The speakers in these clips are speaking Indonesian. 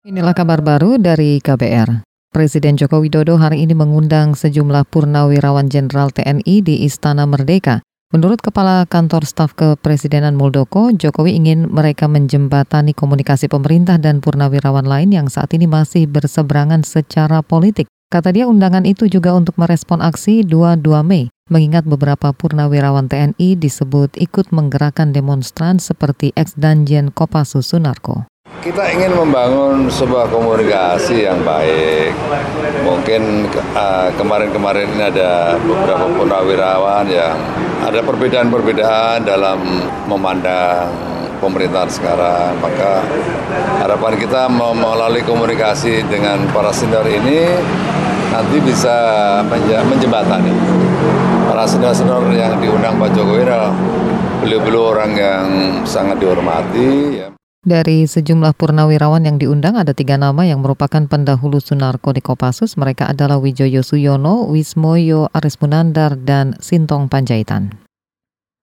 Inilah kabar baru dari KBR. Presiden Joko Widodo hari ini mengundang sejumlah purnawirawan jenderal TNI di Istana Merdeka. Menurut Kepala Kantor Staf Kepresidenan Muldoko, Jokowi ingin mereka menjembatani komunikasi pemerintah dan purnawirawan lain yang saat ini masih berseberangan secara politik. Kata dia undangan itu juga untuk merespon aksi 22 Mei, mengingat beberapa purnawirawan TNI disebut ikut menggerakkan demonstran seperti ex-danjen Kopassus Sunarko. Kita ingin membangun sebuah komunikasi yang baik. Mungkin uh, kemarin-kemarin ini ada beberapa purnawirawan yang ada perbedaan-perbedaan dalam memandang pemerintahan sekarang. Maka harapan kita melalui komunikasi dengan para senior ini nanti bisa menjembatani. Para senior-senior yang diundang Pak Jokowi beliau-beliau orang yang sangat dihormati. Ya. Dari sejumlah purnawirawan yang diundang ada tiga nama yang merupakan pendahulu Sunarko di Kopassus. Mereka adalah Wijoyo Suyono, Wismoyo Aris Munandar, dan Sintong Panjaitan.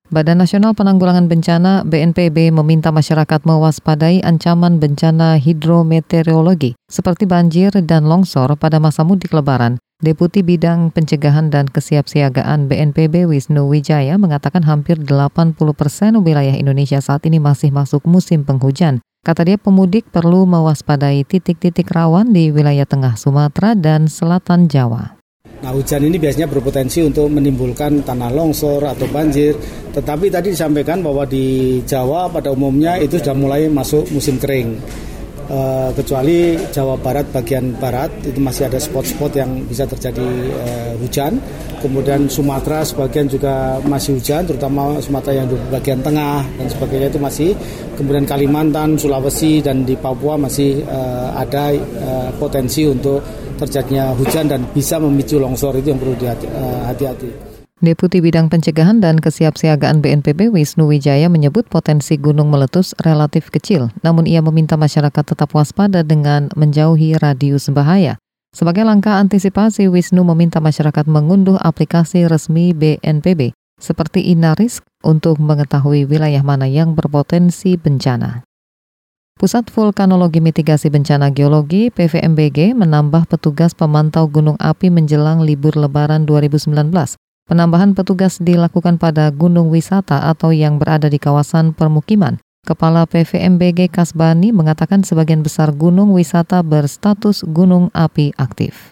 Badan Nasional Penanggulangan Bencana BNPB meminta masyarakat mewaspadai ancaman bencana hidrometeorologi seperti banjir dan longsor pada masa mudik lebaran Deputi Bidang Pencegahan dan Kesiapsiagaan BNPB Wisnu Wijaya mengatakan hampir 80 persen wilayah Indonesia saat ini masih masuk musim penghujan. Kata dia pemudik perlu mewaspadai titik-titik rawan di wilayah tengah Sumatera dan selatan Jawa. Nah hujan ini biasanya berpotensi untuk menimbulkan tanah longsor atau banjir. Tetapi tadi disampaikan bahwa di Jawa pada umumnya itu sudah mulai masuk musim kering. Uh, kecuali Jawa Barat bagian barat itu masih ada spot-spot yang bisa terjadi uh, hujan. Kemudian Sumatera sebagian juga masih hujan, terutama Sumatera yang di bagian tengah dan sebagainya itu masih. Kemudian Kalimantan, Sulawesi dan di Papua masih uh, ada potensi untuk terjadinya hujan dan bisa memicu longsor itu yang perlu hati-hati. Deputi Bidang Pencegahan dan Kesiapsiagaan BNPB Wisnu Wijaya menyebut potensi gunung meletus relatif kecil, namun ia meminta masyarakat tetap waspada dengan menjauhi radius bahaya. Sebagai langkah antisipasi, Wisnu meminta masyarakat mengunduh aplikasi resmi BNPB seperti Inarisk untuk mengetahui wilayah mana yang berpotensi bencana. Pusat Vulkanologi Mitigasi Bencana Geologi PVMBG menambah petugas pemantau gunung api menjelang libur lebaran 2019. Penambahan petugas dilakukan pada gunung wisata atau yang berada di kawasan permukiman. Kepala PVMBG Kasbani mengatakan sebagian besar gunung wisata berstatus gunung api aktif.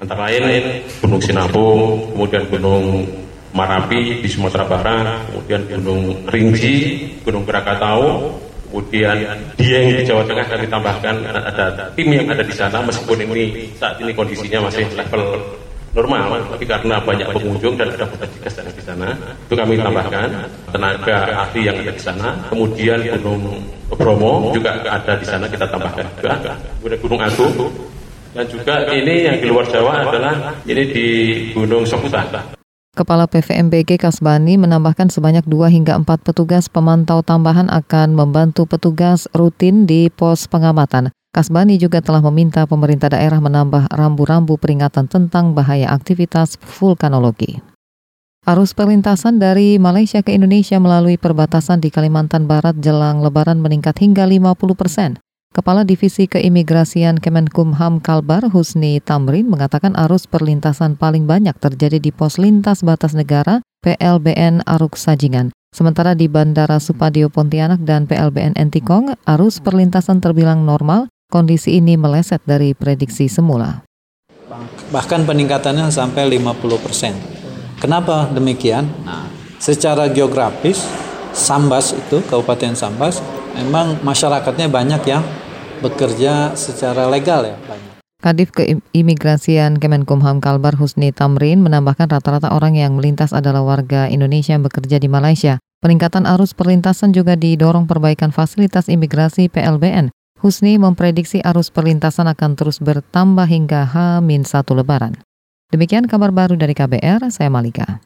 Antara lain Gunung Sinabung, kemudian Gunung Marapi di Sumatera Barat, kemudian Gunung Ringji, Gunung Krakatau, kemudian Dieng di Jawa Tengah dan ditambahkan ada tim yang ada di sana meskipun ini saat ini kondisinya masih level normal, tapi karena banyak pengunjung dan ada petugas yang di sana, itu kami tambahkan tenaga ahli yang ada di sana. Kemudian Gunung Bromo juga ada di sana kita tambahkan juga. Kemudian Gunung Agung dan juga ini yang di luar Jawa adalah ini di Gunung Sokuta. Kepala PVMBG Kasbani menambahkan sebanyak 2 hingga 4 petugas pemantau tambahan akan membantu petugas rutin di pos pengamatan. Kasbani juga telah meminta pemerintah daerah menambah rambu-rambu peringatan tentang bahaya aktivitas vulkanologi. Arus perlintasan dari Malaysia ke Indonesia melalui perbatasan di Kalimantan Barat jelang lebaran meningkat hingga 50 persen. Kepala Divisi Keimigrasian Kemenkumham Kalbar Husni Tamrin mengatakan arus perlintasan paling banyak terjadi di pos lintas batas negara PLBN Aruk Sajingan. Sementara di Bandara Supadio Pontianak dan PLBN Entikong, arus perlintasan terbilang normal Kondisi ini meleset dari prediksi semula. Bahkan peningkatannya sampai 50 persen. Kenapa demikian? Nah, secara geografis, Sambas itu, Kabupaten Sambas, memang masyarakatnya banyak yang bekerja secara legal ya. Banyak. Kadif Keimigrasian Kemenkumham Kalbar Husni Tamrin menambahkan rata-rata orang yang melintas adalah warga Indonesia yang bekerja di Malaysia. Peningkatan arus perlintasan juga didorong perbaikan fasilitas imigrasi PLBN Husni memprediksi arus perlintasan akan terus bertambah hingga H-1 Lebaran. Demikian kabar baru dari KBR, saya Malika.